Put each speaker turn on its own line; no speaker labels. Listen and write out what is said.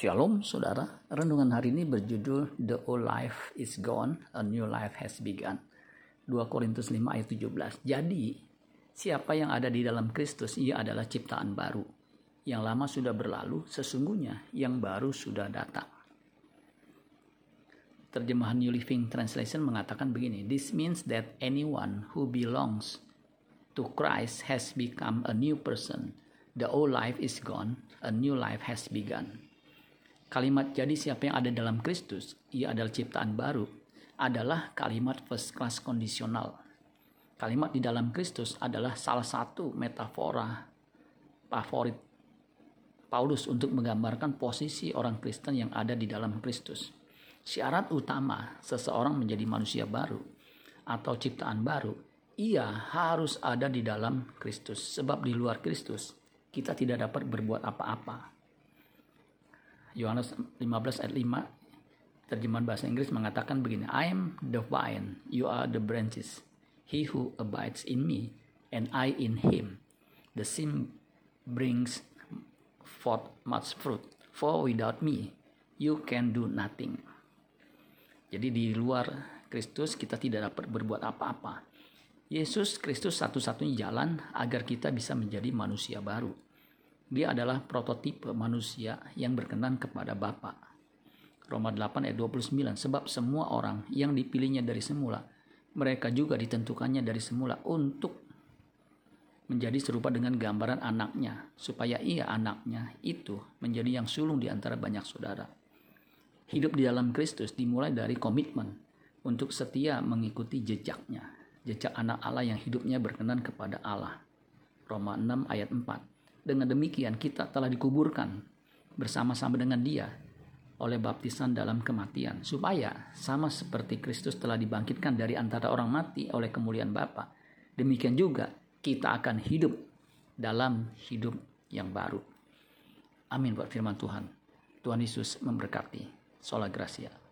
Shalom saudara, renungan hari ini berjudul The Old Life is Gone, A New Life Has Begun. 2 Korintus 5 ayat 17. Jadi, siapa yang ada di dalam Kristus, ia adalah ciptaan baru. Yang lama sudah berlalu, sesungguhnya yang baru sudah datang. Terjemahan New Living Translation mengatakan begini, This means that anyone who belongs to Christ has become a new person. The old life is gone, a new life has begun. Kalimat jadi siapa yang ada dalam Kristus, ia adalah ciptaan baru, adalah kalimat first class kondisional. Kalimat di dalam Kristus adalah salah satu metafora favorit Paulus untuk menggambarkan posisi orang Kristen yang ada di dalam Kristus. Syarat utama seseorang menjadi manusia baru atau ciptaan baru, ia harus ada di dalam Kristus. Sebab di luar Kristus, kita tidak dapat berbuat apa-apa Yohanes 15 ayat 5 terjemahan bahasa Inggris mengatakan begini I am the vine you are the branches. He who abides in me and I in him the same brings forth much fruit. For without me you can do nothing. Jadi di luar Kristus kita tidak dapat berbuat apa-apa. Yesus Kristus satu-satunya jalan agar kita bisa menjadi manusia baru dia adalah prototipe manusia yang berkenan kepada Bapa. Roma 8 ayat 29 sebab semua orang yang dipilihnya dari semula mereka juga ditentukannya dari semula untuk menjadi serupa dengan gambaran anaknya supaya ia anaknya itu menjadi yang sulung di antara banyak saudara. Hidup di dalam Kristus dimulai dari komitmen untuk setia mengikuti jejaknya, jejak anak Allah yang hidupnya berkenan kepada Allah. Roma 6 ayat 4. Dengan demikian kita telah dikuburkan bersama-sama dengan dia oleh baptisan dalam kematian supaya sama seperti Kristus telah dibangkitkan dari antara orang mati oleh kemuliaan Bapa demikian juga kita akan hidup dalam hidup yang baru. Amin buat firman Tuhan. Tuhan Yesus memberkati. Sola Gracia